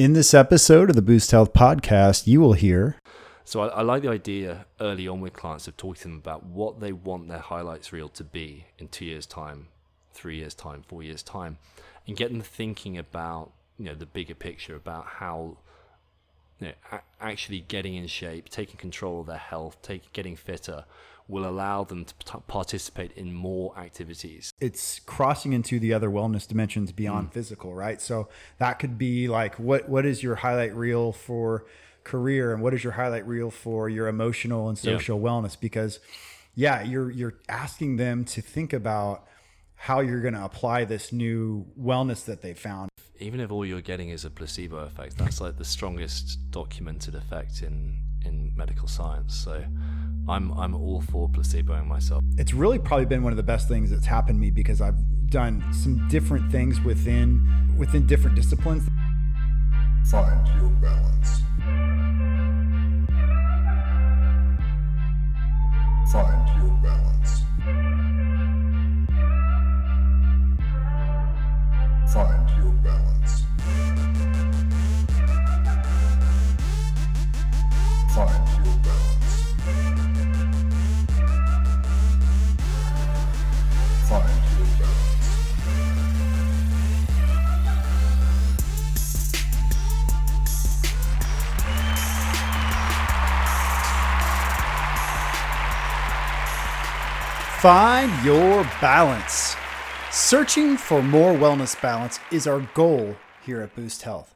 In this episode of the Boost Health podcast, you will hear. So I, I, like the idea early on with clients of talking to them about what they want their highlights reel to be in two years' time, three years' time, four years' time, and get them thinking about you know the bigger picture about how you know, a- actually getting in shape, taking control of their health, take, getting fitter will allow them to p- participate in more activities. It's crossing into the other wellness dimensions beyond mm. physical, right? So that could be like what what is your highlight reel for career and what is your highlight reel for your emotional and social yeah. wellness because yeah, you're you're asking them to think about how you're going to apply this new wellness that they found. Even if all you're getting is a placebo effect, that's like the strongest documented effect in in medical science. So I'm I'm all for placeboing myself. It's really probably been one of the best things that's happened to me because I've done some different things within within different disciplines. Find your balance. Find your balance. Find your balance. Find your balance. Find your balance. Searching for more wellness balance is our goal here at Boost Health.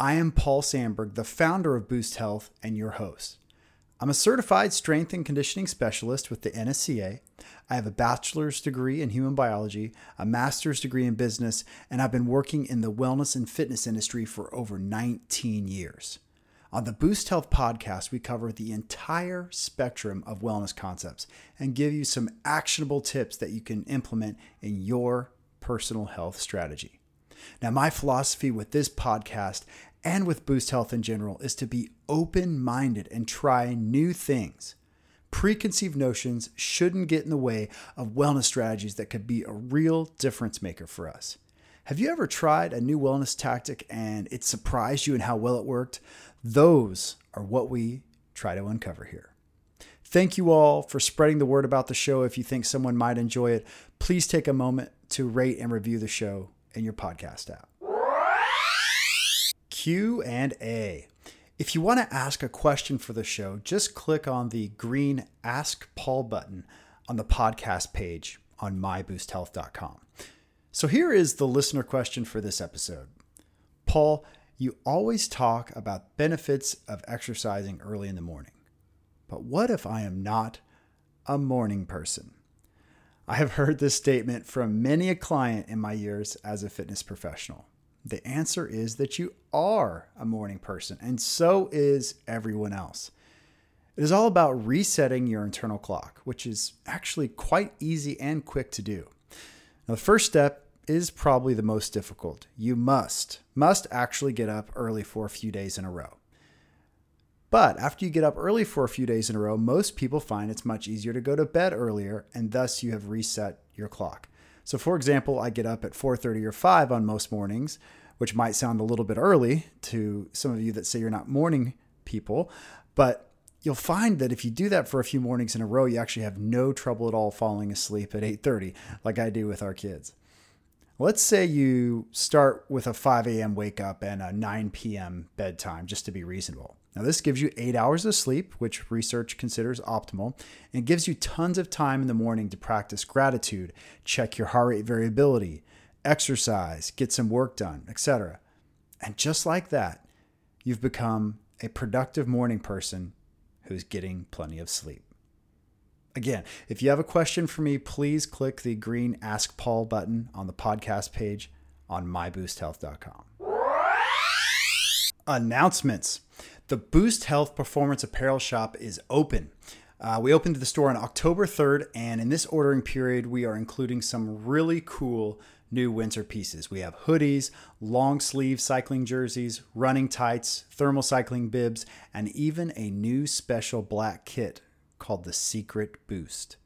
I am Paul Sandberg, the founder of Boost Health and your host. I'm a certified strength and conditioning specialist with the NSCA. I have a bachelor's degree in human biology, a master's degree in business, and I've been working in the wellness and fitness industry for over 19 years. On the Boost Health podcast, we cover the entire spectrum of wellness concepts and give you some actionable tips that you can implement in your personal health strategy. Now, my philosophy with this podcast and with Boost Health in general is to be open minded and try new things. Preconceived notions shouldn't get in the way of wellness strategies that could be a real difference maker for us. Have you ever tried a new wellness tactic and it surprised you in how well it worked? Those are what we try to uncover here. Thank you all for spreading the word about the show. If you think someone might enjoy it, please take a moment to rate and review the show in your podcast app. Q and A. If you want to ask a question for the show, just click on the green Ask Paul button on the podcast page on myboosthealth.com. So here is the listener question for this episode. Paul, you always talk about benefits of exercising early in the morning. But what if I am not a morning person? I have heard this statement from many a client in my years as a fitness professional. The answer is that you are a morning person, and so is everyone else. It is all about resetting your internal clock, which is actually quite easy and quick to do. Now, the first step is probably the most difficult. You must, must actually get up early for a few days in a row. But after you get up early for a few days in a row, most people find it's much easier to go to bed earlier, and thus you have reset your clock. So for example, I get up at 4:30 or 5 on most mornings, which might sound a little bit early to some of you that say you're not morning people, but you'll find that if you do that for a few mornings in a row, you actually have no trouble at all falling asleep at 8:30 like I do with our kids. Let's say you start with a 5 a.m. wake up and a 9 p.m. bedtime just to be reasonable. Now, this gives you eight hours of sleep, which research considers optimal, and gives you tons of time in the morning to practice gratitude, check your heart rate variability, exercise, get some work done, etc. And just like that, you've become a productive morning person who's getting plenty of sleep. Again, if you have a question for me, please click the green Ask Paul button on the podcast page on myboosthealth.com. Announcements. The Boost Health Performance Apparel Shop is open. Uh, we opened the store on October 3rd, and in this ordering period, we are including some really cool new winter pieces. We have hoodies, long sleeve cycling jerseys, running tights, thermal cycling bibs, and even a new special black kit called the Secret Boost.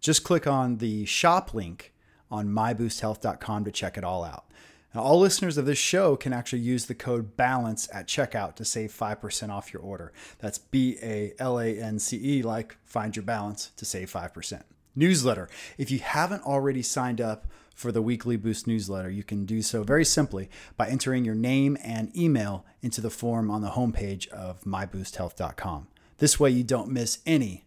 Just click on the shop link on myboosthealth.com to check it all out. Now, all listeners of this show can actually use the code BALANCE at checkout to save 5% off your order. That's B A L A N C E, like find your balance to save 5%. Newsletter. If you haven't already signed up for the weekly Boost newsletter, you can do so very simply by entering your name and email into the form on the homepage of myboosthealth.com. This way, you don't miss any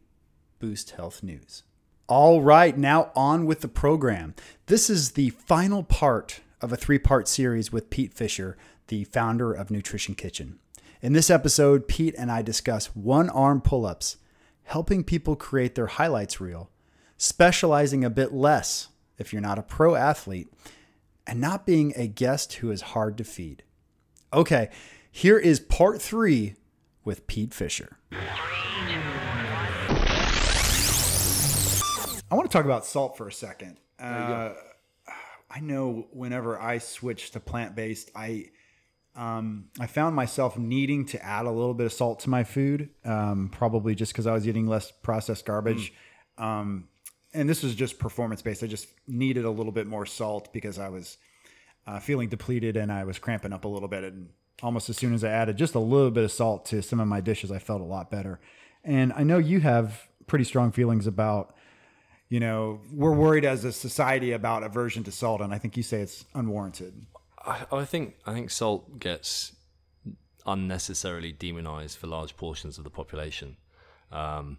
Boost Health news. All right, now on with the program. This is the final part of a three part series with Pete Fisher, the founder of Nutrition Kitchen. In this episode, Pete and I discuss one arm pull ups, helping people create their highlights reel, specializing a bit less if you're not a pro athlete, and not being a guest who is hard to feed. Okay, here is part three with Pete Fisher. I want to talk about salt for a second. Uh, I know whenever I switched to plant based, I um, I found myself needing to add a little bit of salt to my food, um, probably just because I was eating less processed garbage. Um, and this was just performance based. I just needed a little bit more salt because I was uh, feeling depleted and I was cramping up a little bit. And almost as soon as I added just a little bit of salt to some of my dishes, I felt a lot better. And I know you have pretty strong feelings about you know, we're worried as a society about aversion to salt, and I think you say it's unwarranted. I, I think I think salt gets unnecessarily demonized for large portions of the population. Um,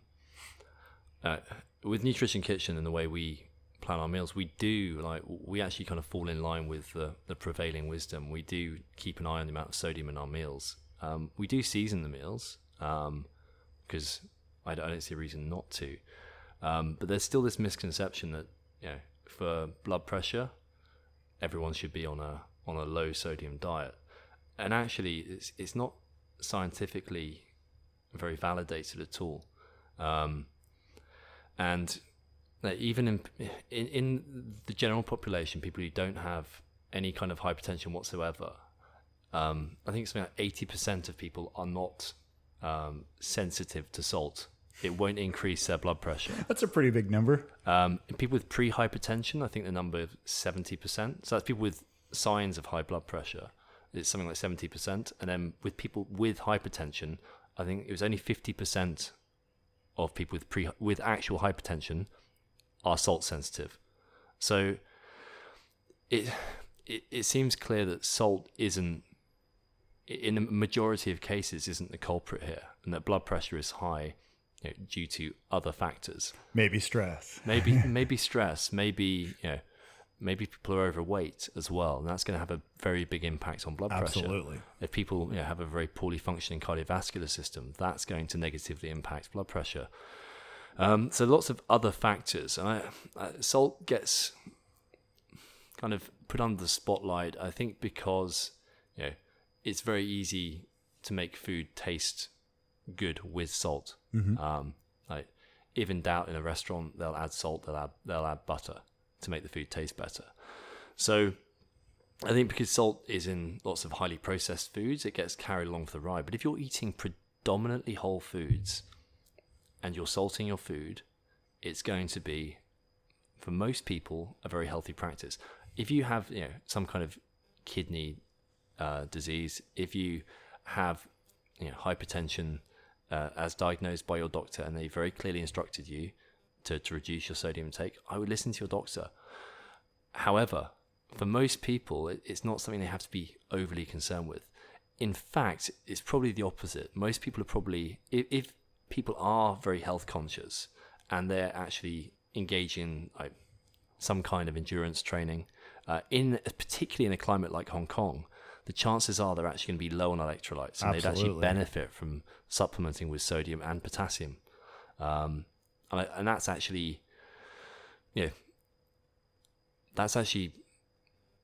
uh, with Nutrition Kitchen and the way we plan our meals, we do like we actually kind of fall in line with the, the prevailing wisdom. We do keep an eye on the amount of sodium in our meals. Um, we do season the meals because I, I don't see a reason not to. Um, but there's still this misconception that you know for blood pressure, everyone should be on a on a low sodium diet, and actually it's it's not scientifically very validated at all. Um, and even in, in in the general population, people who don't have any kind of hypertension whatsoever, um, I think something like eighty percent of people are not um, sensitive to salt it won't increase their blood pressure. That's a pretty big number. Um, in people with pre-hypertension, I think the number is seventy percent. So that's people with signs of high blood pressure. It's something like seventy percent, and then with people with hypertension, I think it was only fifty percent of people with pre with actual hypertension are salt sensitive. So it it, it seems clear that salt isn't in a majority of cases isn't the culprit here, and that blood pressure is high you know, due to other factors. Maybe stress. Maybe maybe stress. Maybe you know, maybe people are overweight as well, and that's going to have a very big impact on blood pressure. Absolutely. If people you know, have a very poorly functioning cardiovascular system, that's going to negatively impact blood pressure. Um, so lots of other factors, and I, uh, salt gets kind of put under the spotlight. I think because you know it's very easy to make food taste good with salt. Um, like if in doubt in a restaurant, they'll add salt, they'll add they'll add butter to make the food taste better. So I think because salt is in lots of highly processed foods, it gets carried along for the ride. But if you're eating predominantly whole foods and you're salting your food, it's going to be for most people a very healthy practice. If you have you know some kind of kidney uh, disease, if you have you know hypertension uh, as diagnosed by your doctor and they very clearly instructed you to, to reduce your sodium intake, I would listen to your doctor. However, for most people, it, it's not something they have to be overly concerned with. In fact, it's probably the opposite. Most people are probably, if, if people are very health conscious and they're actually engaging like some kind of endurance training, uh, in particularly in a climate like Hong Kong, the chances are they're actually going to be low on electrolytes and they'd actually benefit from supplementing with sodium and potassium. Um, and, I- and that's actually, you know, that's actually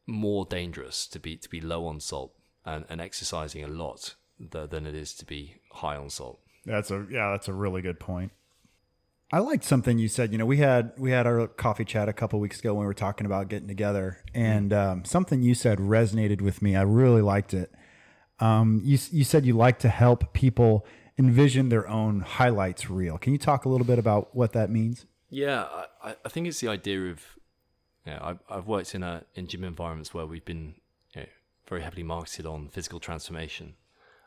more dangerous to be to be low on salt and, and exercising a lot th- than it is to be high on salt. That's a yeah, that's a really good point. I liked something you said. You know, we had we had our coffee chat a couple weeks ago when we were talking about getting together, and um, something you said resonated with me. I really liked it. Um, you you said you like to help people envision their own highlights reel. Can you talk a little bit about what that means? Yeah, I, I think it's the idea of, you know, I've, I've worked in a in gym environments where we've been, you very heavily marketed on physical transformation.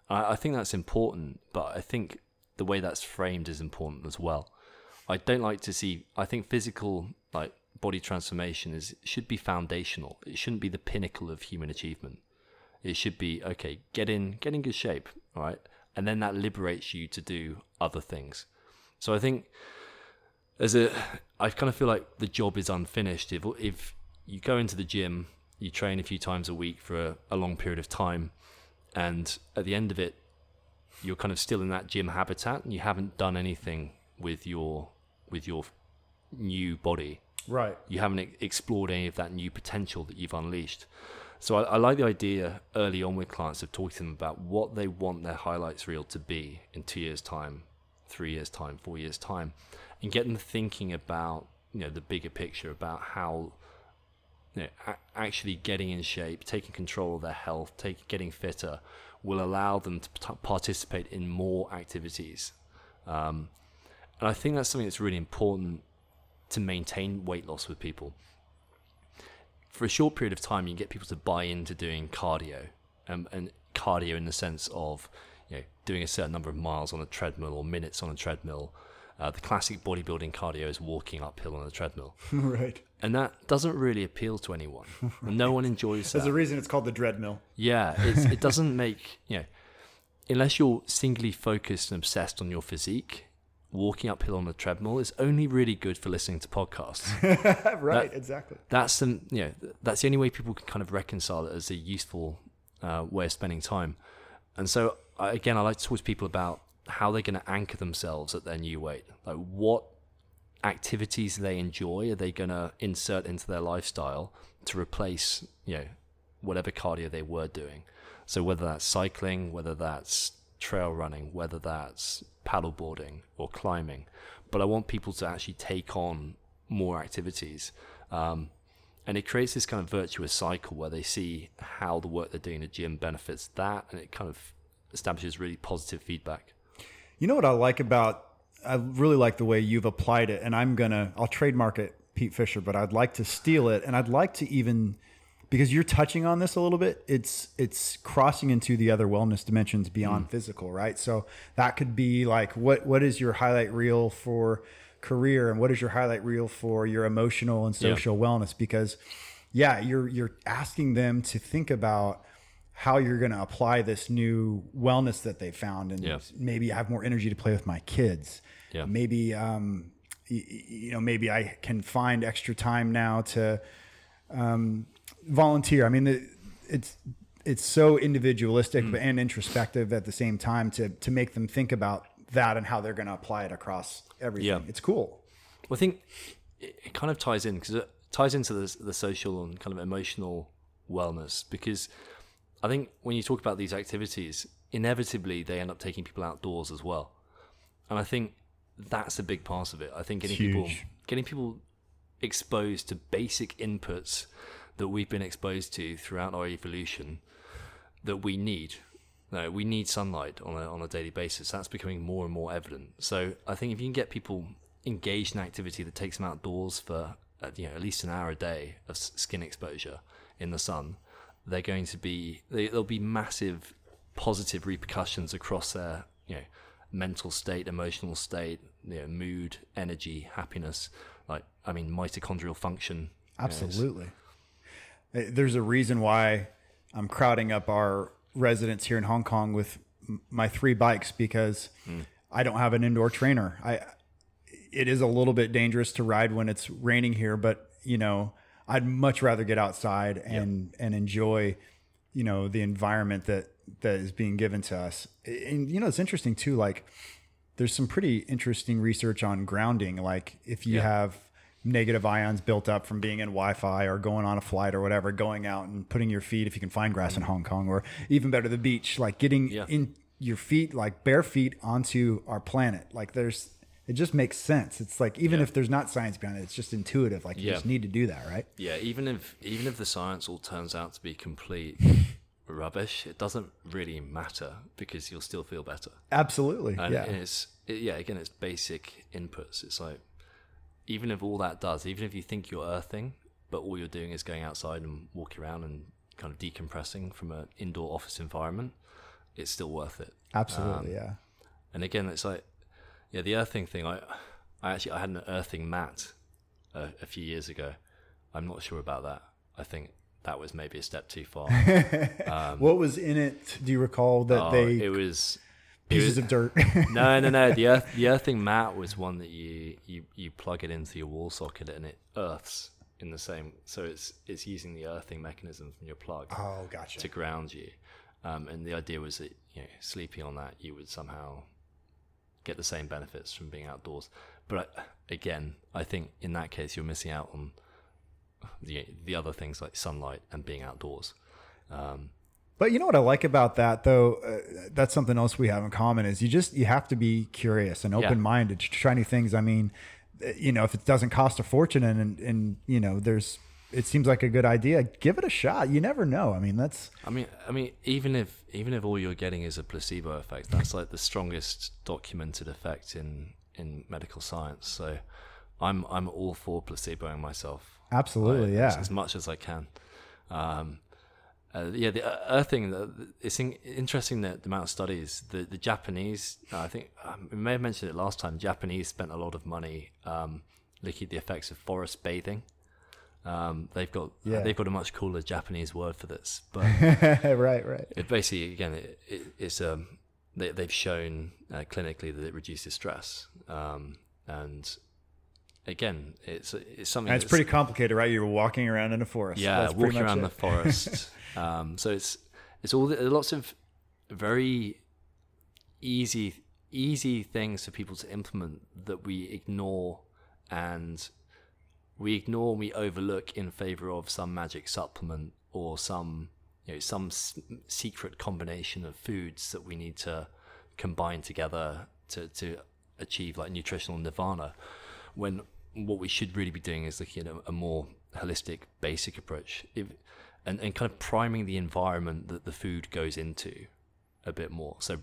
I, I think that's important, but I think the way that's framed is important as well. I don't like to see. I think physical like body transformation is should be foundational. It shouldn't be the pinnacle of human achievement. It should be okay. Get in, get in good shape, right, and then that liberates you to do other things. So I think as a, I kind of feel like the job is unfinished. If if you go into the gym, you train a few times a week for a, a long period of time, and at the end of it, you're kind of still in that gym habitat, and you haven't done anything with your with your new body. Right. You haven't explored any of that new potential that you've unleashed. So I, I like the idea early on with clients of talking to them about what they want their highlights reel to be in two years' time, three years' time, four years' time, and get them thinking about you know the bigger picture about how you know, a- actually getting in shape, taking control of their health, take, getting fitter, will allow them to p- participate in more activities. Um, and I think that's something that's really important to maintain weight loss with people. For a short period of time, you can get people to buy into doing cardio, um, and cardio in the sense of you know doing a certain number of miles on a treadmill or minutes on a treadmill. Uh, the classic bodybuilding cardio is walking uphill on a treadmill, right. and that doesn't really appeal to anyone. No one enjoys that. There's a reason it's called the Dreadmill. Yeah, it's, it doesn't make you know, unless you're singly focused and obsessed on your physique. Walking uphill on a treadmill is only really good for listening to podcasts. right. That- exactly. that's the you know that's the only way people can kind of reconcile it as a useful uh, way of spending time. And so I, again, I like to talk to people about how they're going to anchor themselves at their new weight. Like what activities they enjoy are they going to insert into their lifestyle to replace you know whatever cardio they were doing. So whether that's cycling, whether that's trail running, whether that's paddleboarding or climbing, but I want people to actually take on more activities. Um, and it creates this kind of virtuous cycle where they see how the work they're doing in the gym benefits that, and it kind of establishes really positive feedback. You know what I like about I really like the way you've applied it and I'm to I'll trademark it Pete Fisher but I'd like to steal it and I'd like to even because you're touching on this a little bit it's it's crossing into the other wellness dimensions beyond physical right so that could be like what what is your highlight reel for career and what is your highlight reel for your emotional and Yeah. social wellness because yeah you're you're asking them to think about how you're going to apply this new wellness that they found and Yeah. maybe I have more energy to play with my kids. Yeah. Maybe, um, you know, maybe I can find extra time now to um, volunteer. I mean, it, it's it's so individualistic Mm. and introspective at the same time to to make them think about that and how they're going to apply it across everything. Yeah. It's cool. Well, I think it, it kind of ties in because it ties into the, the social and kind of emotional wellness. Because I think when you talk about these activities, inevitably they end up taking people outdoors as well, and I think that's a big part of it. I think getting people getting people exposed to basic inputs that we've been exposed to throughout our evolution that we need. No, we need sunlight on a, on a daily basis. That's becoming more and more evident. So I think if you can get people engaged in activity that takes them outdoors for uh, you know at least an hour a day of skin exposure in the sun, they're going to be they, there'll be massive positive repercussions across their you know mental state, emotional state, you know, mood, energy, happiness. Like I mean, mitochondrial function. you know, Absolutely. Uh, there's a reason why I'm crowding up our residence here in Hong Kong with my three bikes because I don't have an indoor trainer. I it is a little bit dangerous to ride when it's raining here, but you know, I'd much rather get outside and and enjoy, you know, the environment that that is being given to us. And you know, it's interesting too like there's some pretty interesting research on grounding like if you Yeah. have negative ions built up from being in Wi-Fi or going on a flight or whatever, going out and putting your feet, if you can find grass in Hong Kong, or even better, the beach, like getting Yeah. in your feet, like bare feet, onto our planet. Like there's, it just makes sense. It's like even Yeah. if there's not science behind it, it's just intuitive. Like you Yeah. just need to do that, right? Yeah, even if even if the science all turns out to be complete rubbish, it doesn't really matter because you'll still feel better. Absolutely. And yeah. it's it, yeah, again, it's basic inputs. It's like even if all that does, even if you think you're earthing, but all you're doing is going outside and walking around and kind of decompressing from an indoor office environment, it's still worth it. Absolutely, Um, yeah. And again, it's like, yeah, the earthing thing. I, I actually I had an earthing mat a, a few years ago. I'm not sure about that. I think that was maybe a step too far. what was in it? Do you recall that Um, Oh, they it was pieces was- of dirt? no, no, no. The earth, the earthing mat was one that you, you you plug it into your wall socket and it earths in the same. So it's it's using the earthing mechanism from your plug oh, gotcha. to ground you. Um, and the idea was that you know, sleeping on that, you would somehow get the same benefits from being outdoors. But uh, again, I think in that case, you're missing out on the the other things like sunlight and being outdoors. Um, But you know what I like about that, though. Uh, that's something else we have in common is you just you have to be curious and open minded to try new things. I mean, uh, you know, if it doesn't cost a fortune and and, and you know, there's it seems like a good idea. Give it a shot. You never know. I mean, that's I mean, I mean, even if even if all you're getting is a placebo effect, that's like the strongest documented effect in in medical science. So, I'm I'm all for placeboing myself. absolutely like, yeah. as much as I can. Um, uh, yeah, the uh, earthing. The, it's in, interesting that the amount of studies. The the Japanese, I think um, we may have mentioned it last time. Japanese spent a lot of money um, looking at the effects of forest bathing. Um, they've got Yeah. they've got a much cooler Japanese word for this, but right, right. it basically again it, it, it's um they, they've shown uh, clinically that it reduces stress um, and again it's it's something And it's that's- pretty complicated, right? You're walking around in a forest. yeah That's walking around it. the forest um, so it's it's all the, lots of very easy easy things for people to implement that we ignore and we ignore and we overlook in favor of some magic supplement or some you know some s- secret combination of foods that we need to combine together to to achieve like nutritional nirvana when what we should really be doing is looking at a, a more holistic basic approach. If, and, and kind of priming the environment that the food goes into a bit more. So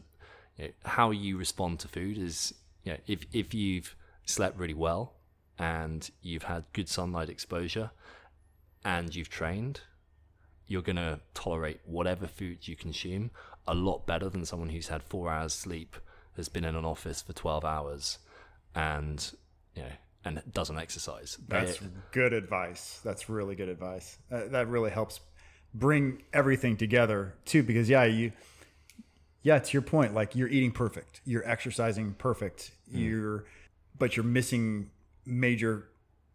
you know, how you respond to food is you know if if you've slept really well and you've had good sunlight exposure and you've trained you're going to tolerate whatever food you consume a lot better than someone who's had 4 hours sleep has been in an office for 12 hours and you know and doesn't exercise That's They- good advice. That's really good advice. Uh, that really helps bring everything together too. Because yeah, you, yeah, to your point, like you're eating perfect, you're exercising perfect, you're, but you're missing major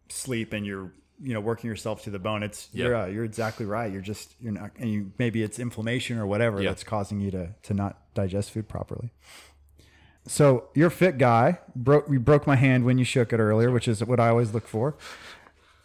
sleep and you're, you know, working yourself to the bone. It's Yeah. you're, uh, you're exactly right. You're just you're not, and you maybe it's inflammation or whatever Yeah. that's causing you to to not digest food properly. So you're a fit guy. Broke you broke my hand when you shook it earlier, which is what I always look for.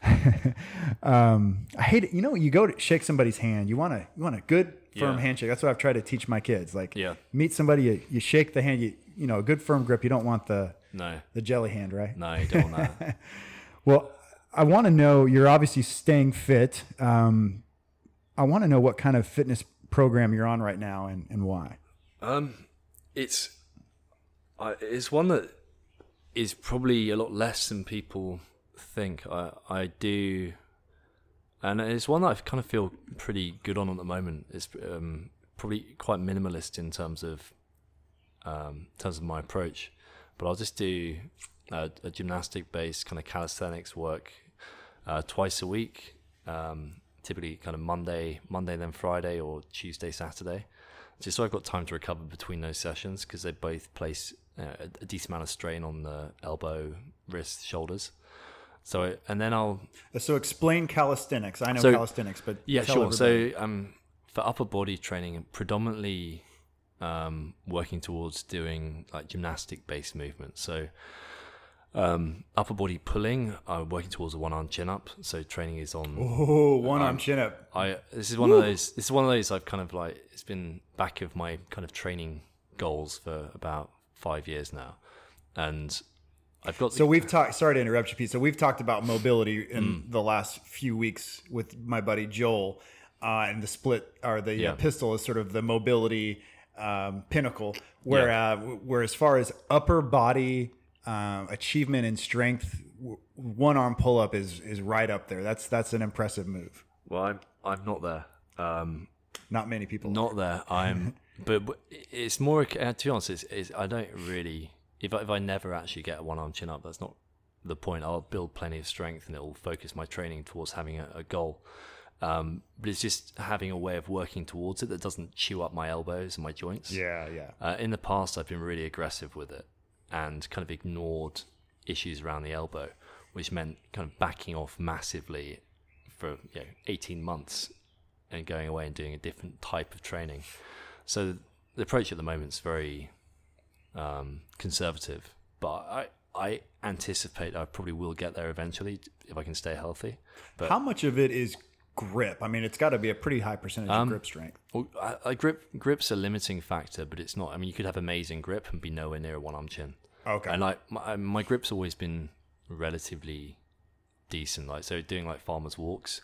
um, I hate it. You know, you go to shake somebody's hand. You want a you want a good firm Yeah. handshake. That's what I've tried to teach my kids. Like, Yeah. meet somebody, you, you shake the hand. You you know, a good firm grip. You don't want the no the jelly hand, right? no you don't want that Well, I want to know. You're obviously staying fit. Um, I want to know what kind of fitness program you're on right now and, and why. Um, it's I, it's one that is probably a lot less than people think. I I do, and it's one that I kind of feel pretty good on at the moment. It's um, probably quite minimalist in terms of um, in terms of my approach, but I'll just do a, a gymnastic based kind of calisthenics work uh, twice a week. Um, typically, kind of Monday, Monday then Friday, or Tuesday, Saturday just so I've got time to recover between those sessions because they both place uh, a, a decent amount of strain on the elbow, wrist, shoulders. So and then I'll So explain calisthenics. I know So- calisthenics, but yeah sure. everybody. So um for upper body training, predominantly um working towards doing like gymnastic based movements. So um upper body pulling, I'm working towards a one arm chin up. So training is on oh, one arm chin up. I this is one of those. This is one of those I've kind of like. It's been back of my kind of training goals for about five years now, and I've got. So we've talked. Sorry to interrupt you, Pete. So we've talked about mobility in Mm. the last few weeks with my buddy Joel, uh, and the split or the uh, pistol is sort of the mobility um, pinnacle. Where uh, where as far as upper body um, achievement and strength, w- one arm pull up is is right up there. That's that's an impressive move. well, I'm I'm not there. Um, Not many people. Not there. I'm, but, it's more. Uh, to be honest, it's, it's I don't really. If I, if I never actually get a one arm chin up, that's not the point. I'll build plenty of strength, and it'll focus my training towards having a, a goal. Um, but it's just having a way of working towards it that doesn't chew up my elbows and my joints. Yeah, yeah. Uh, in the past, I've been really aggressive with it and kind of ignored issues around the elbow, which meant kind of backing off massively for you know, 18 months and going away and doing a different type of training. So the approach at the moment is very um, conservative, but I, I anticipate I probably will get there eventually if I can stay healthy. But How much of it is grip? I mean, it's got to be a pretty high percentage Um, of grip strength. Well, I, I grip grip's a limiting factor, but it's not. I mean, you could have amazing grip and be nowhere near a one arm chin. Okay. And like my, my grip's always been relatively decent. Like so, doing like farmers walks,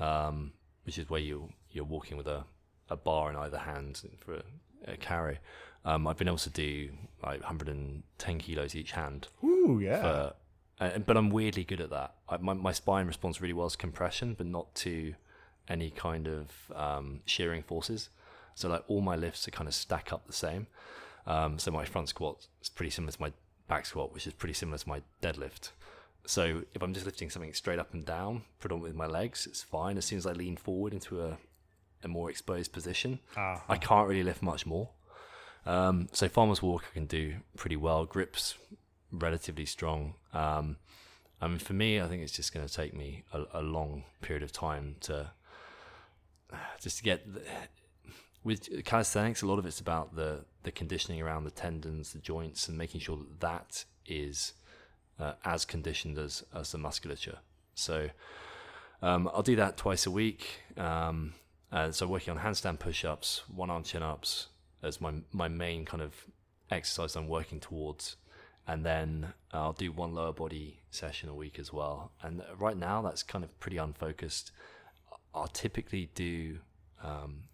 um, which is where you you're walking with a, a bar in either hand for a, a carry. Um, I've been able to do like 110 kilos each hand Ooh, yeah. for, uh, but I'm weirdly good at that. I, my my spine responds really well to compression, but not to any kind of um, shearing forces. So like all my lifts are kind of stack up the same. Um, so my front squat is pretty similar to my back squat, which is pretty similar to my deadlift. So if I'm just lifting something straight up and down, predominantly with my legs, it's fine. As soon as I lean forward into a, a more exposed position, Ah. I can't really lift much more. Um, so farmer's walk I can do pretty well. Grips relatively strong. Um, I mean, for me, I think it's just going to take me a, a long period of time to just to get the, with calisthenics. A lot of it's about the the conditioning around the tendons, the joints, and making sure that that is uh, as conditioned as as the musculature. So um, I'll do that twice a week. Um, uh, so working on handstand push-ups, one-arm chin-ups as my my main kind of exercise I'm working towards, and then I'll do one lower body session a week as well. And right now that's kind of pretty unfocused. I'll typically do um,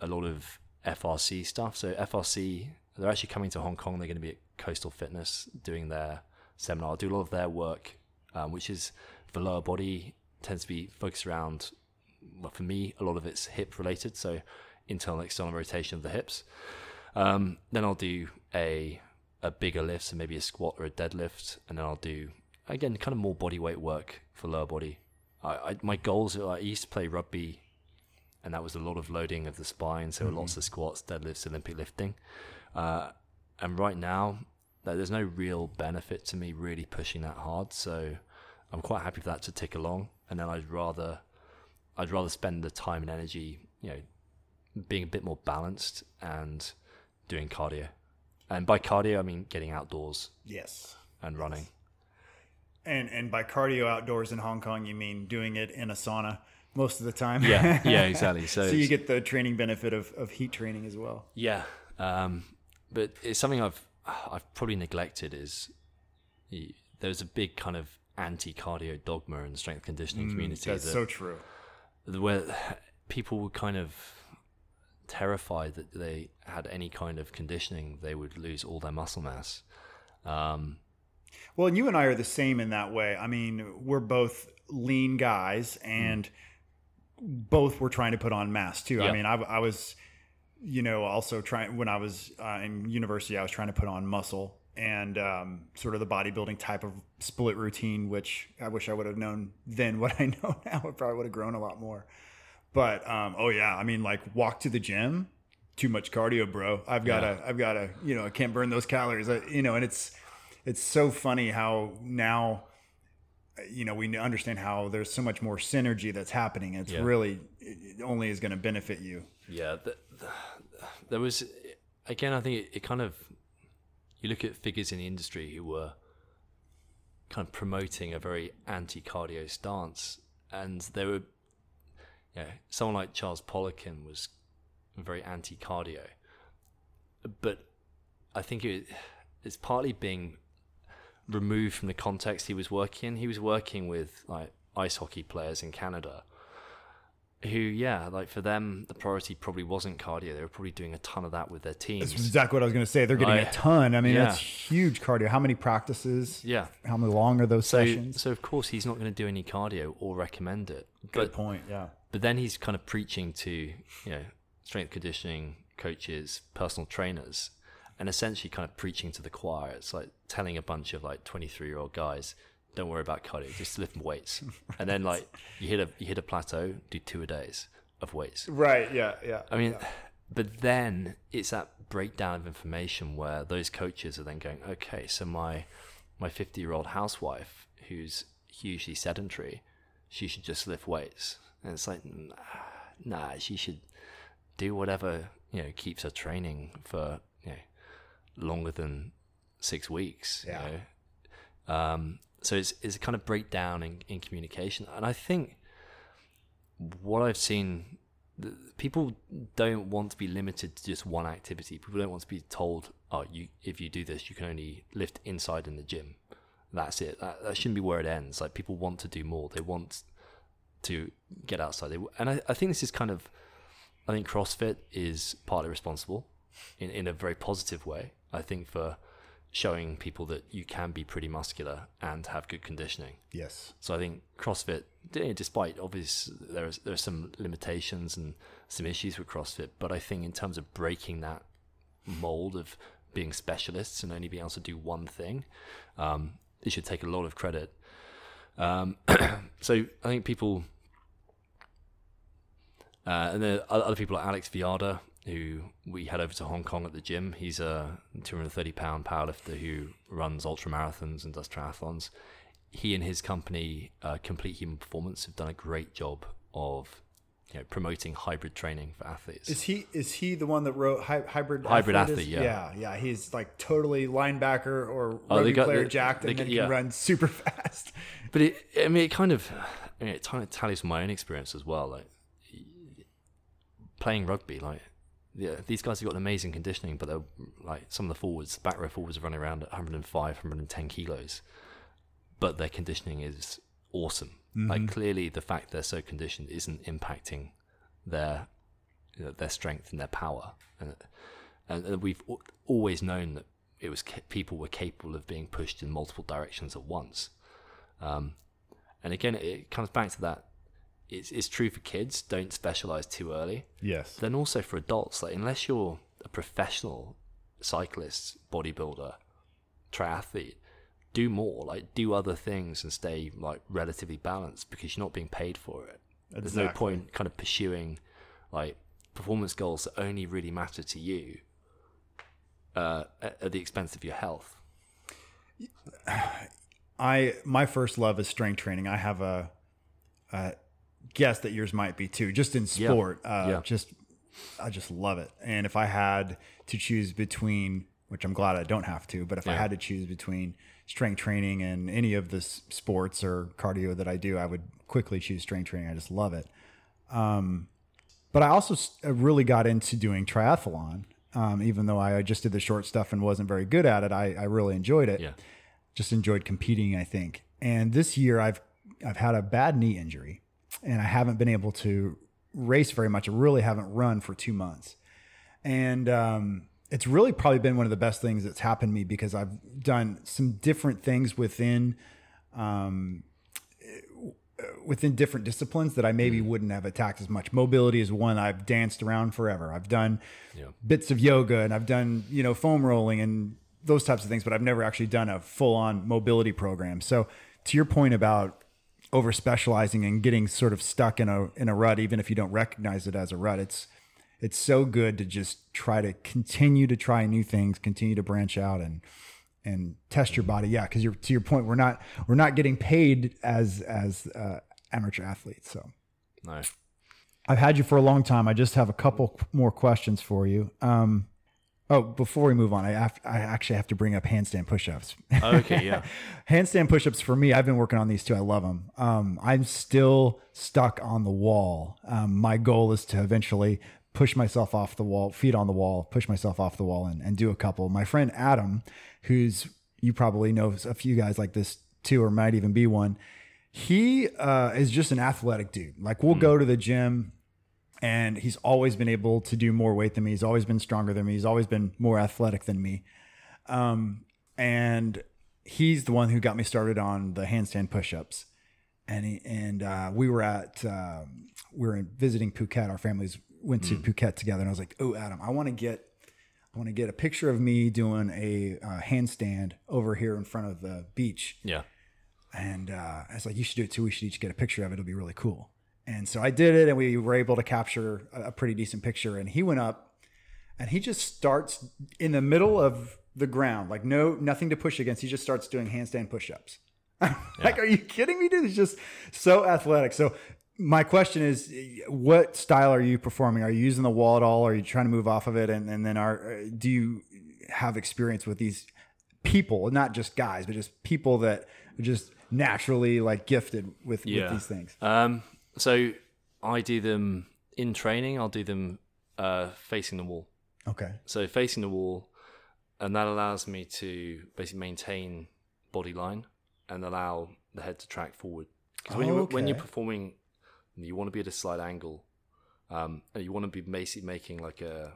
a lot of FRC stuff. So FRC, they're actually coming to Hong Kong. They're going to be at Coastal Fitness doing their seminar. I'll do a lot of their work, um, which is for lower body, tends to be focused around, well, for me, a lot of it's hip related. So internal and external rotation of the hips. Um, then I'll do a a bigger lift, so maybe a squat or a deadlift, and then I'll do again kind of more body weight work for lower body. I, I my goals are I used to play rugby, and that was a lot of loading of the spine, so lots of squats, deadlifts, Olympic lifting. Uh, and right now, like, there's no real benefit to me really pushing that hard, so I'm quite happy for that to tick along. And then I'd rather I'd rather spend the time and energy, you know, being a bit more balanced and doing cardio. And by cardio, I mean getting outdoors yes. and running. And and by cardio outdoors in Hong Kong, you mean doing it in a sauna most of the time. Yeah, yeah, exactly. So, so you get the training benefit of, of heat training as well. yeah, um, but it's something I've I've probably neglected. Is there's a big kind of anti-cardio dogma in the strength conditioning community Mm, That's that so true. Where people were kind of terrified that they had any kind of conditioning, they would lose all their muscle mass. Um, Well, and you and I are the same in that way. I mean, we're both lean guys, and both were trying to put on mass too. I mean, I, I was, you know, also trying when I was uh, in university, I was trying to put on muscle and um, sort of the bodybuilding type of split routine, which I wish I would have known then what I know now. I probably would have grown a lot more. But um, oh yeah, I mean, like walk to the gym, too much cardio, bro. I've got to, I've got to, you know, I can't burn those calories. I, you know, and it's it's so funny how now you know we understand how there's so much more synergy that's happening it's Yeah. really it only is going to benefit you Yeah, that, th there was again. I think it, it kind of you look at figures in the industry who were kind of promoting a very anti-cardio stance, and they were, yeah, someone like Charles Poliquin was very anti-cardio, but I think it, it's partly being removed from the context he was working in. He was working with like ice hockey players in Canada who yeah like for them the priority probably wasn't cardio. They were probably doing a ton of that with their that's exactly what i was going to say. They're getting Like, a ton. I mean yeah. that's huge cardio. How many practices? Yeah. How many long are those so sessions? so of course he's not going to do any cardio or recommend it. Good but point yeah. but then he's kind of preaching to you know strength conditioning coaches, personal trainers, and essentially kind of preaching to the choir. It's like telling a bunch of like 23 year old guys, don't worry about cardio, just lift weights. and then like you hit a you hit a plateau, do two a days of weights. Right. Yeah. Yeah. I mean, but then it's that breakdown of information where those coaches are then going, okay, so my my 50 year old housewife who's hugely sedentary, she should just lift weights. And it's like, nah, nah she should do whatever you know keeps her training for you know longer than six weeks. Yeah. You know? um, so it's it's a kind of breakdown in, in communication, and I think what I've seen, people don't want to be limited to just one activity. People don't want to be told, "Oh, you if you do this, you can only lift inside in the gym." That's it. That, that shouldn't be where it ends. Like people want to do more. They want to get outside. They, and I, I think this is kind of, I think CrossFit is partly responsible in, in a very positive way. I think for showing people that you can be pretty muscular and have good conditioning. Yes. So I think CrossFit, despite obvious there is there are some limitations and some issues with CrossFit, but I think in terms of breaking that mold of being specialists and only being able to do one thing, um, it should take a lot of credit. Um, so I think people, uh, and then other people like Alex Viada, who we had over to Hong Kong at the gym. He's a 230 pound powerlifter who runs ultra marathons and does triathlons. He and his company, uh, Complete Human Performance, have done a great job of you know, promoting hybrid training for athletes. Is he is he the one that wrote hy- hybrid Hybrid athlete? athlete, yeah. yeah, yeah. He's like totally linebacker or Oh, they rugby got- player they- jacked, they and then get- he can run super fast. But it, I mean, it kind of, I mean, it kind of tallies with my own experience as well. Like playing rugby, like yeah, these guys have got amazing conditioning, but they're like some of the forwards, back row forwards, are running around at 105, 110 kilos, but their conditioning is awesome. Like clearly, the fact they're so conditioned isn't impacting their you know, their strength and their power, and, and, we've always known that it was ca- people were capable of being pushed in multiple directions at once. Um, and again, it comes back to that. It's, it's true for kids. Don't specialize too early. Yes. Then also for adults, like unless you're a professional cyclist, bodybuilder, triathlete, do more. Like do other things and stay like relatively balanced because you're not being paid for it. There's no point kind of pursuing like performance goals that only really matter to you uh, at, at the expense of your health. I my first love is strength training. I have a, a guess that yours might be too. Just in Yeah. sport, uh, Yeah. just I just love it. And if I had to choose between, which I'm glad I don't have to, but if I had to choose between strength training and any of the sports or cardio that I do, I would quickly choose strength training. I just love it. Um, but I also uh, really got into doing triathlon. Um, even though I just did the short stuff and wasn't very good at it, I, I really enjoyed it Yeah. just enjoyed competing, I think. And this year I've I've had a bad knee injury and I haven't been able to race very much. I really haven't run for two months. And um, it's really probably been one of the best things that's happened to me because I've done some different things within um, within different disciplines that I maybe wouldn't have attacked as much. Mobility is one I've danced around forever. I've done Yeah. bits of yoga and I've done, you know, foam rolling and those types of things, but I've never actually done a full on mobility program. So to your point about over specializing and getting sort of stuck in a in a rut, even if you don't recognize it as a rut, it's it's so good to just try to continue to try new things, continue to branch out and and test your body. Yeah, because you're to your point, we're not we're not getting paid as as uh, amateur athletes. So nice I've had you for a long time. I just have a couple more questions for you. Um, oh, before we move on, I have, I actually have to bring up handstand push-ups. Okay. Yeah. handstand push-ups for me, I've been working on these too. I love them. Um, I'm still stuck on the wall. Um, my goal is to eventually push myself off the wall, feet on the wall, push myself off the wall, and, and do a couple. My friend Adam, who's you probably know a few guys like this too, or might even be one. He uh, is just an athletic dude. Like we'll go to the gym and he's always been able to do more weight than me. He's always been stronger than me. He's always been more athletic than me. Um, and he's the one who got me started on the handstand push-ups. And he, and uh, we were at um, we were visiting Phuket. Our families went to Phuket together, and I was like, "Oh, Adam, I want to get, I want to get a picture of me doing a uh, handstand over here in front of the beach." Yeah. And uh, I was like, "You should do it too. We should each get a picture of it. It'll be really cool." And so I did it, and we were able to capture a, pretty decent picture. And he went up, and he just starts in the middle of the ground, like no nothing to push against. He just starts doing handstand push-ups. like, are you kidding me, dude? He's just so athletic. So my question is, what style are you performing? Are you using the wall at all? Are you trying to move off of it? And, and then are do you have experience with these people, not just guys, but just people that are just naturally like gifted with, Yeah. with these things? Um, so I do them in training. I'll do them uh, facing the wall. Okay. So facing the wall, and that allows me to basically maintain body line and allow the head to track forward. Because when, you're when you're performing, you want to be at a slight angle, um, and you want to be basically making like a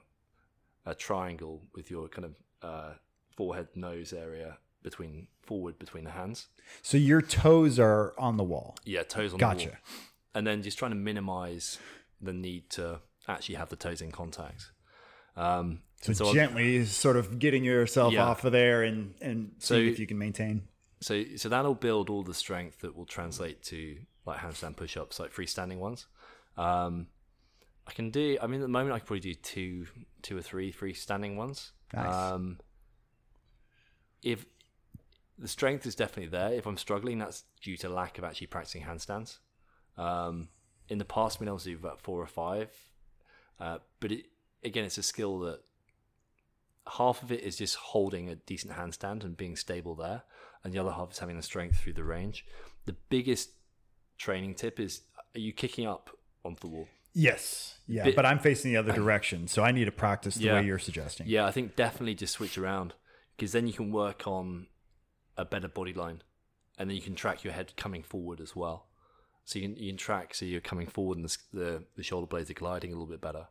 a triangle with your kind of uh, forehead nose area between forward between the hands. So your toes are on the wall. Yeah, toes on the wall. Gotcha. And then just trying to minimize the need to actually have the toes in contact. Um, So, so I'll- gently sort of getting yourself Yeah. off of there and, and So- see if you can maintain. So so that'll build all the strength that will translate to like handstand push-ups, like freestanding ones. Um, I can do. I mean, at the moment, I can probably do two, two or three freestanding ones. Nice. Um, if the strength is definitely there, if I'm struggling, that's due to lack of actually practicing handstands. Um, in the past, I've been able to do about four or five, uh, but it, again, it's a skill that half of it is just holding a decent handstand and being stable there, and the other half is having the strength through the range. The biggest training tip is: Are you kicking up onto the wall? Yes. Yeah. Bit- but I'm facing the other direction. So I need to practice the Yeah. way you're suggesting. Yeah, I think definitely just switch around because then you can work on a better body line, and then you can track your head coming forward as well. So you can you can track so you're coming forward and the the, the shoulder blades are gliding a little bit better.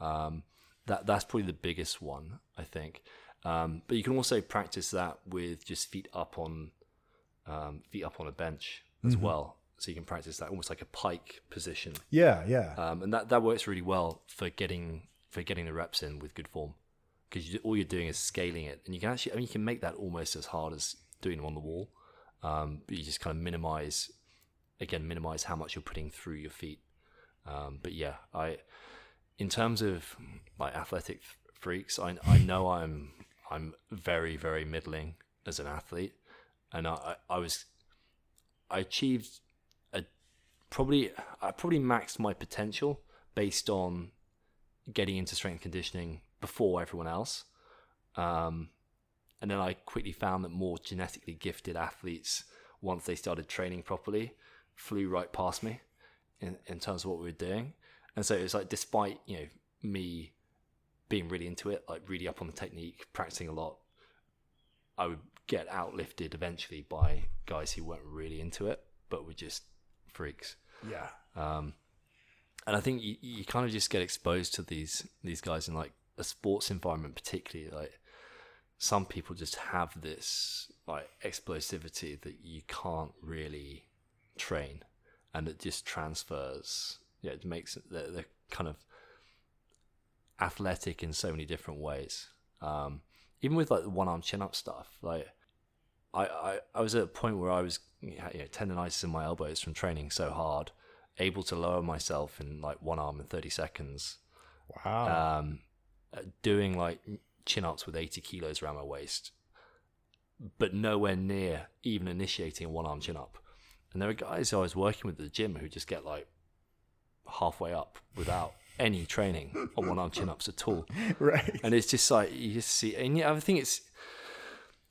Um, that that's probably the biggest one I think. Um, but you can also practice that with just feet up on um, feet up on a bench as well. So you can practice that almost like a pike position Yeah. Yeah. um, and that, that works really well for getting for getting the reps in with good form because you, all you're doing is scaling it, and you can actually I mean you can make that almost as hard as doing them on the wall, um, but you just kind of minimize again minimize how much you're putting through your feet. Um, but yeah, I in terms of like athletic freaks, I I know I'm I'm very very middling as an athlete, and I I I was I achieved a probably I probably maxed my potential based on getting into strength conditioning before everyone else. Um, and then I quickly found that more genetically gifted athletes, once they started training properly, flew right past me in, in terms of what we were doing. And so it was like, despite, you know, me being really into it, like really up on the technique, practicing a lot, I would get outlifted eventually by guys who weren't really into it, but were just freaks. yeah. Um, and I think you, you kind of just get exposed to these these guys in like a sports environment, particularly like some people just have this like explosivity that you can't really train, and it just transfers. Yeah, it makes it they're, they're kind of athletic in so many different ways. Um, even with like the one arm chin up stuff, like I, I, I was at a point where I was you know, tendonitis in my elbows from training so hard, able to lower myself in like one arm in 30 seconds, Wow. um, uh, doing like chin ups with 80 kilos around my waist, but nowhere near even initiating a one arm chin up. And there are guys I was working with at the gym who just get like halfway up without any training on one arm chin ups at all. Right. and it's just like you just see and yeah, I think it's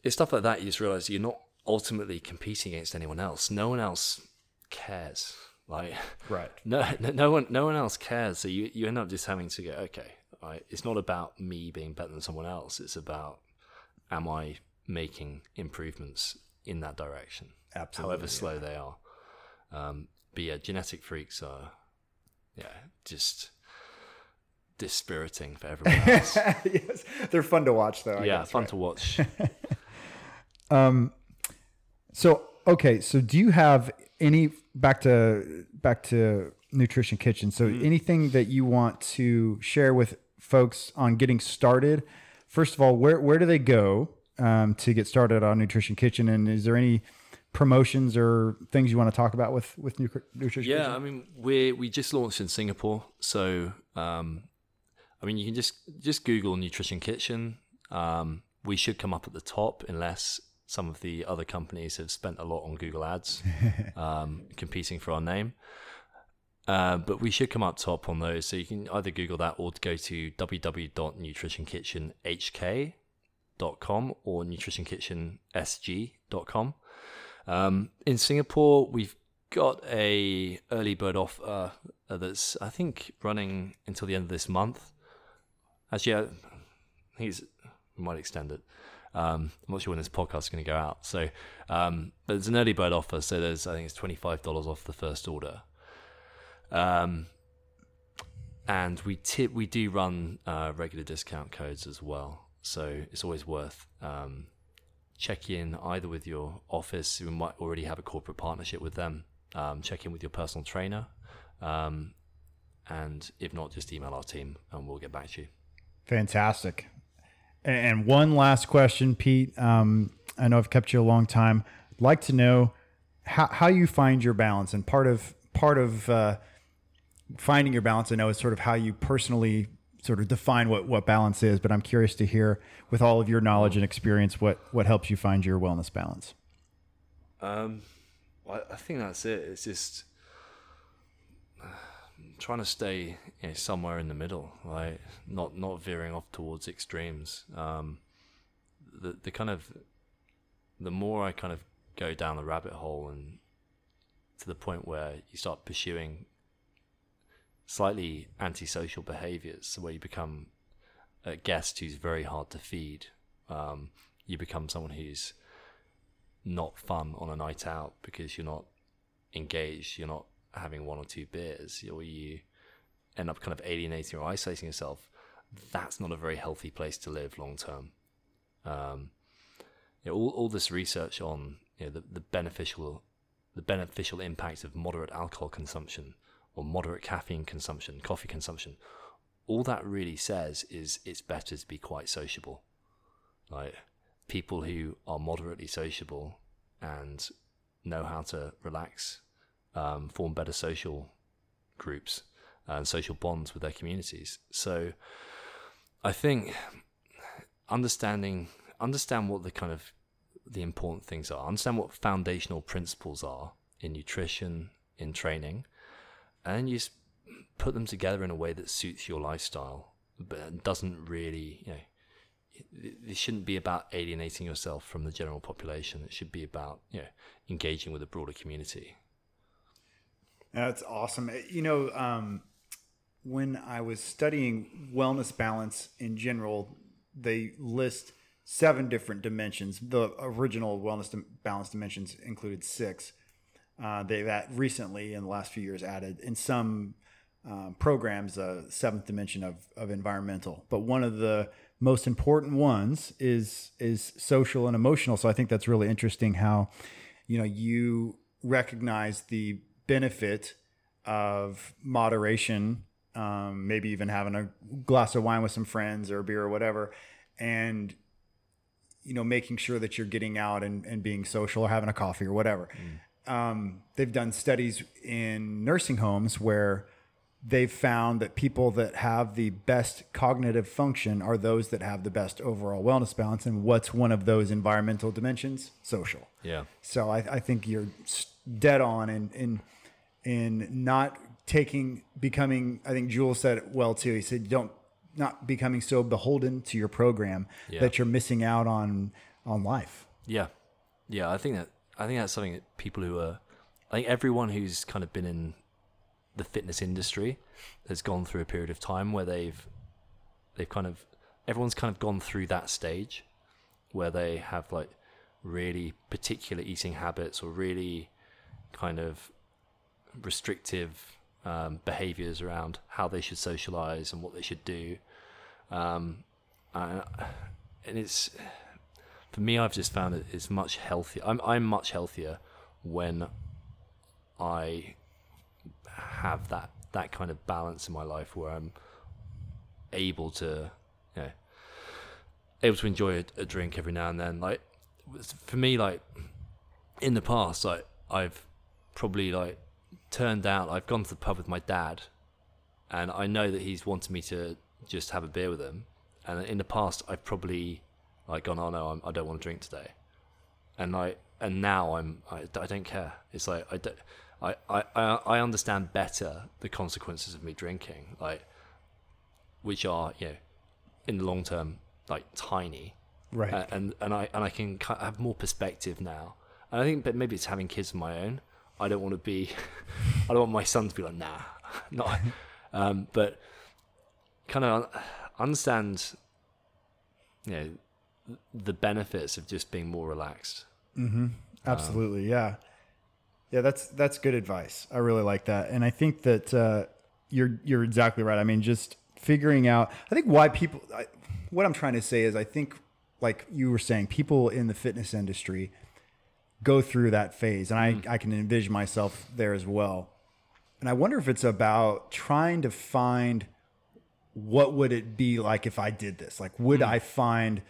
it's stuff like that you just realize you're not ultimately competing against anyone else. No one else cares. Like Right. no no, no one no one else cares. So you, you end up just having to go okay right, it's not about me being better than someone else. It's about am i making improvements in that direction Absolutely. however slow they are um, but yeah genetic freaks are yeah just dispiriting for everyone else yes. They're fun to watch though. I yeah, guess, fun right? to watch. um, So okay, so do you have any back to back to Nutrition Kitchen. So, anything that you want to share with folks on getting started? First of all, where where do they go um, to get started on Nutrition Kitchen? And is there any promotions or things you want to talk about with with Nu- Nutrition Yeah, I mean, we we just launched in Singapore, so um, I mean, you can just just Google Nutrition Kitchen. Um, we should come up at the top, unless some of the other companies have spent a lot on Google Ads, um, competing for our name. Uh, but we should come up top on those, so you can either Google that or go to www.nutritionkitchenhk.com or nutritionkitchensg.com. Um, in Singapore, we've got a early bird offer that's I think running until the end of this month. Actually, I we might extend it. Um, I'm not sure when this podcast is going to go out. So, um, but it's an early bird offer. So there's I think it's twenty five dollars off the first order. Um, and we tip we do run uh, regular discount codes as well. So it's always worth um, check in either with your office who might already have a corporate partnership with them. Um, check in with your personal trainer, um, and if not, just email our team and we'll get back to you. Fantastic. And one last question, Pete. Um, I know I've kept you a long time. I'd like to know how, how you find your balance, and part of part of uh, finding your balance, I know, is sort of how you personally sort of define what what balance is. But I'm curious to hear, with all of your knowledge and experience, what what helps you find your wellness balance. Um, I, think that's it. It's just trying to stay you know, somewhere in the middle, right? Not not veering off towards extremes. Um, the the kind of the more I kind of go down the rabbit hole and to the point where you start pursuing slightly antisocial behaviors, where you become a guest who's very hard to feed. Um, you become someone who's not fun on a night out because you're not engaged, you're not having one or two beers, or you end up kind of alienating or isolating yourself, that's not a very healthy place to live long term. Um, you know, all, all this research on you know, the, the beneficial the beneficial impact of moderate alcohol consumption or moderate caffeine consumption, coffee consumption, all that really says is it's better to be quite sociable. Like people who are moderately sociable and know how to relax, um, form better social groups and social bonds with their communities. So I think understanding understand what the kind of the important things are, understand what foundational principles are in nutrition, in training, and you put them together in a way that suits your lifestyle, but doesn't really, you know, it shouldn't be about alienating yourself from the general population. It should be about you know engaging with a broader community. That's awesome. You know, um, when I was studying wellness balance in general, they list seven different dimensions. The original wellness balance dimensions included six. Uh, they've at recently in the last few years added in some um, programs a seventh dimension of, of environmental. But one of the most important ones is is social and emotional. So I think that's really interesting how you know you recognize the benefit of moderation, um, maybe even having a glass of wine with some friends or beer or whatever, and you know making sure that you're getting out and, and being social or having a coffee or whatever. Um, they've done studies in nursing homes where they've found that people that have the best cognitive function are those that have the best overall wellness balance. And what's one of those environmental dimensions? Social. Yeah, So I, I think you're dead on in in in not taking becoming. I think Jules said it well too. He said don't not becoming so beholden to your program Yeah. that you're missing out on on life. yeah, yeah. I think that I think that's something that people who are, I think everyone who's kind of been in the fitness industry has gone through a period of time where they've they've kind of everyone's kind of gone through that stage where they have like really particular eating habits or really kind of restrictive um, behaviors around how they should socialize and what they should do. Um, and, and it's for me i've just found it it's much healthier i'm, I'm much healthier when i have that that kind of balance in my life where I'm able to, you know, able to enjoy a, a drink every now and then. Like for me, like in the past, like I've probably like turned out. I've gone to the pub with my dad, and I know that he's wanted me to just have a beer with him. And in the past, I've probably like gone, "Oh no, I'm, I don't want to drink today," and like, and now I'm, I, I don't care. It's like I don't. I, I, I I understand better the consequences of me drinking, like, which are, you know, in the long term, like tiny, Right. uh, and and I and I can ki- have more perspective now. And I think, but maybe it's having kids of my own. I don't want to be, I don't want my son to be like, nah, not. Um, but kind of understand, you know, the benefits of just being more relaxed. Mm-hmm. Um, Absolutely, yeah, yeah. That's that's good advice. I really like that, and I think that uh, you're you're exactly right. I mean, just figuring out. I think why people. I, what I'm trying to say is, I think, like you were saying, people in the fitness industry go through that phase, and I mm. I can envision myself there as well. And I wonder if it's about trying to find what would it be like if I did this? Like, would mm. I find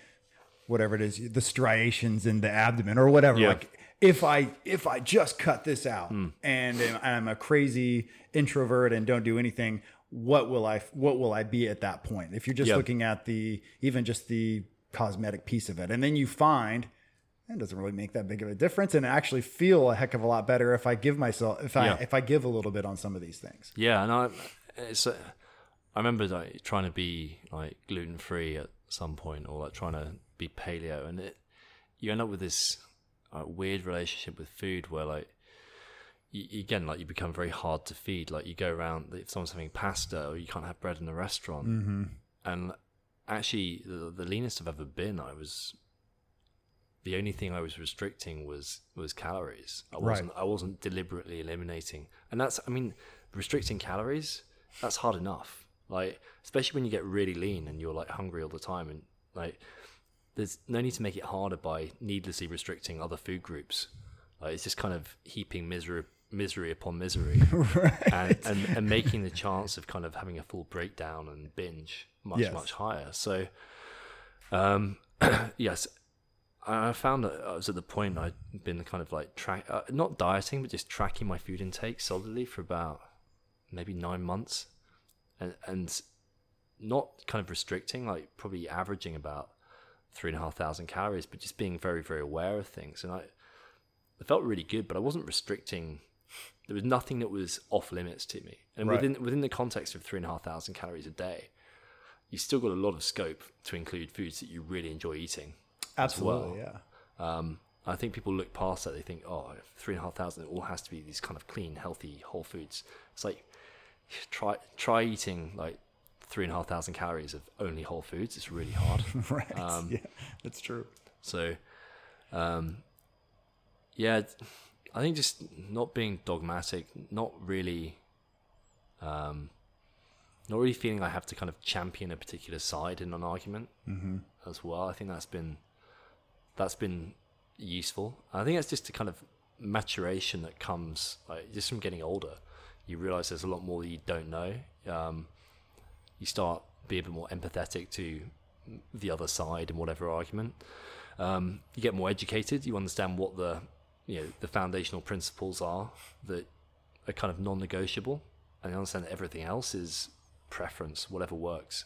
whatever it is, the striations in the abdomen or whatever? Yeah. Like, if I if I just cut this out and am- I'm a crazy introvert and don't do anything, what will I what will I be at that point? If you're just Yeah. looking at the even just the cosmetic piece of it, and then you find it doesn't really make that big of a difference, and I actually feel a heck of a lot better if I give myself if I Yeah. if I give a little bit on some of these things. Yeah, and I, it's, uh, I remember like trying to be like gluten free at some point, or like trying to be paleo, and it, you end up with this uh, weird relationship with food where like, you, again, like you become very hard to feed. Like you go around if someone's having pasta, or you can't have bread in a restaurant, and actually the, the leanest I've ever been, I was. The only thing I was restricting was was calories. I wasn't I wasn't deliberately eliminating, and that's I mean restricting calories that's hard enough. Like especially when you get really lean and you're like hungry all the time, and like there's no need to make it harder by needlessly restricting other food groups. Like it's just kind of heaping misery misery upon misery, and, and and making the chance of kind of having a full breakdown and binge much Yes. much higher. So, um, yes, I I found that I was at the point I'd been kind of like track, uh, not dieting, but just tracking my food intake solidly for about maybe nine months, and and not kind of restricting, like probably averaging about three and a half thousand calories, but just being very very aware of things, and I it felt really good, but I wasn't restricting. There was nothing that was off limits to me, and Right. within within the context of three and a half thousand calories a day, you still got a lot of scope to include foods that you really enjoy eating. Absolutely, well. yeah. Um, I think people look past that. They think, oh, three and a half thousand, it all has to be these kind of clean, healthy, whole foods. It's like try try eating like three and a half thousand calories of only whole foods. It's really hard. Right. Um, yeah, that's true. So, um, yeah, I think just not being dogmatic, not really, um, not really feeling I have to kind of champion a particular side in an argument as well. I think that's been that's been useful. I think that's just a kind of maturation that comes like just from getting older. You realize there's a lot more that you don't know. Um, you start being a bit more empathetic to the other side in whatever argument. Um, you get more educated. You understand what the you know the foundational principles are that are kind of non-negotiable, and you understand that everything else is preference, whatever works.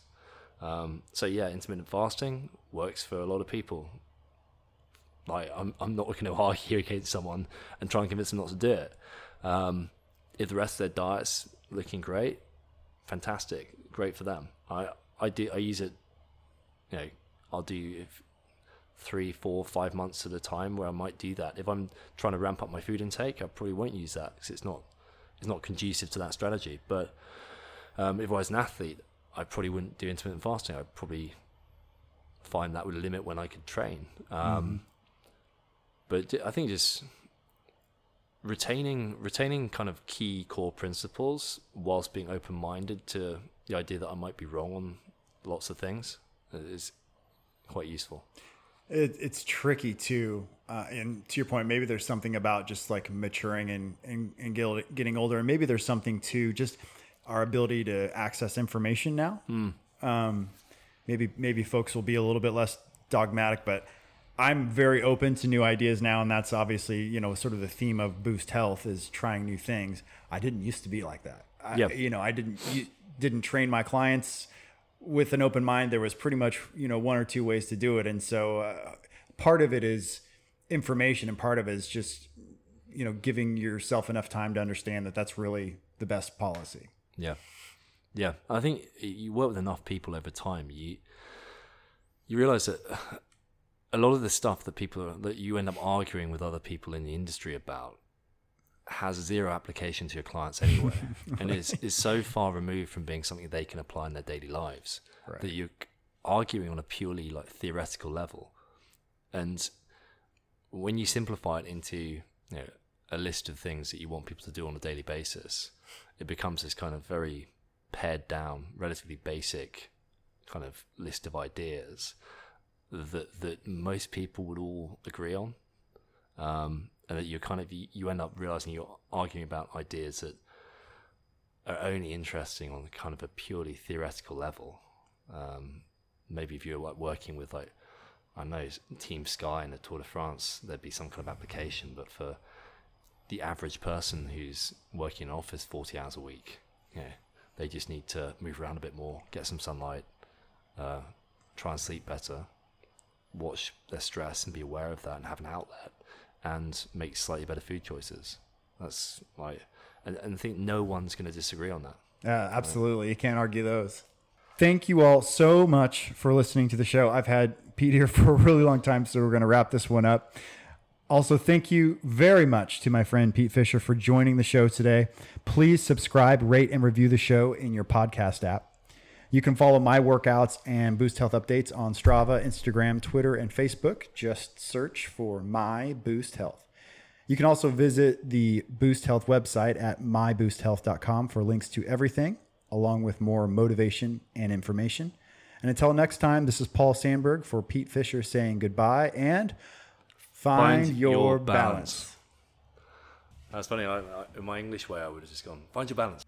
Um, so yeah, intermittent fasting works for a lot of people. Like I'm, I'm not going to argue against someone and try and convince them not to do it. Um, if the rest of their diet's looking great, fantastic, great for them. I, I do, I use it. You know, I'll do if three, four, five months at a time where I might do that. If I'm trying to ramp up my food intake, I probably won't use that because it's not, it's not conducive to that strategy. But um, if I was an athlete, I probably wouldn't do intermittent fasting. I'd probably find that would limit when I could train. Um, But I think just retaining retaining kind of key core principles whilst being open minded to the idea that I might be wrong on lots of things is quite useful. It, it's tricky too. Uh, and to your point, maybe there's something about just like maturing and, and, and get- getting older. And maybe there's something to just our ability to access information now. Um, maybe, maybe folks will be a little bit less dogmatic, but I'm very open to new ideas now. And that's obviously, you know, sort of the theme of Boost Health is trying new things. I didn't used to be like that. I, Yeah. You know, I didn't, you, didn't train my clients with an open mind, there was pretty much you know one or two ways to do it, and so uh, part of it is information, and part of it is just you know giving yourself enough time to understand that that's really the best policy. Yeah, yeah. I think you work with enough people over time, you you realize that a lot of the stuff that people that you end up arguing with other people in the industry about has zero application to your clients anyway, and is is so far removed from being something they can apply in their daily lives that you're arguing on a purely like theoretical level, and when you simplify it into you know, a list of things that you want people to do on a daily basis, it becomes this kind of very pared down, relatively basic kind of list of ideas that that most people would all agree on, um, and that you kind of you, end up realizing you're arguing about ideas that are only interesting on kind of a purely theoretical level. Um, maybe if you're like working with like I know Team Sky in the Tour de France, there'd be some kind of application, but for the average person who's working in an office 40 hours a week, know, they just need to move around a bit more, get some sunlight, uh, try and sleep better, watch their stress and be aware of that and have an outlet and make slightly better food choices. That's like, and, and I think no one's going to disagree on that. Yeah, absolutely. You can't argue those. Thank you all so much for listening to the show. I've had Pete here for a really long time, so we're going to wrap this one up. Also, thank you very much to my friend Pete Fisher for joining the show today. Please subscribe, rate, and review the show in your podcast app. You can follow my workouts and Boost Health updates on Strava, Instagram, Twitter, and Facebook. Just search for My Boost Health. You can also visit the Boost Health website at myboosthealth.com for links to everything, along with more motivation and information. And until next time, this is Paul Sandberg for Pete Fisher saying goodbye and find, Find your, your balance. balance. That's funny. I, I, in my English way, I would have just gone, find your balance.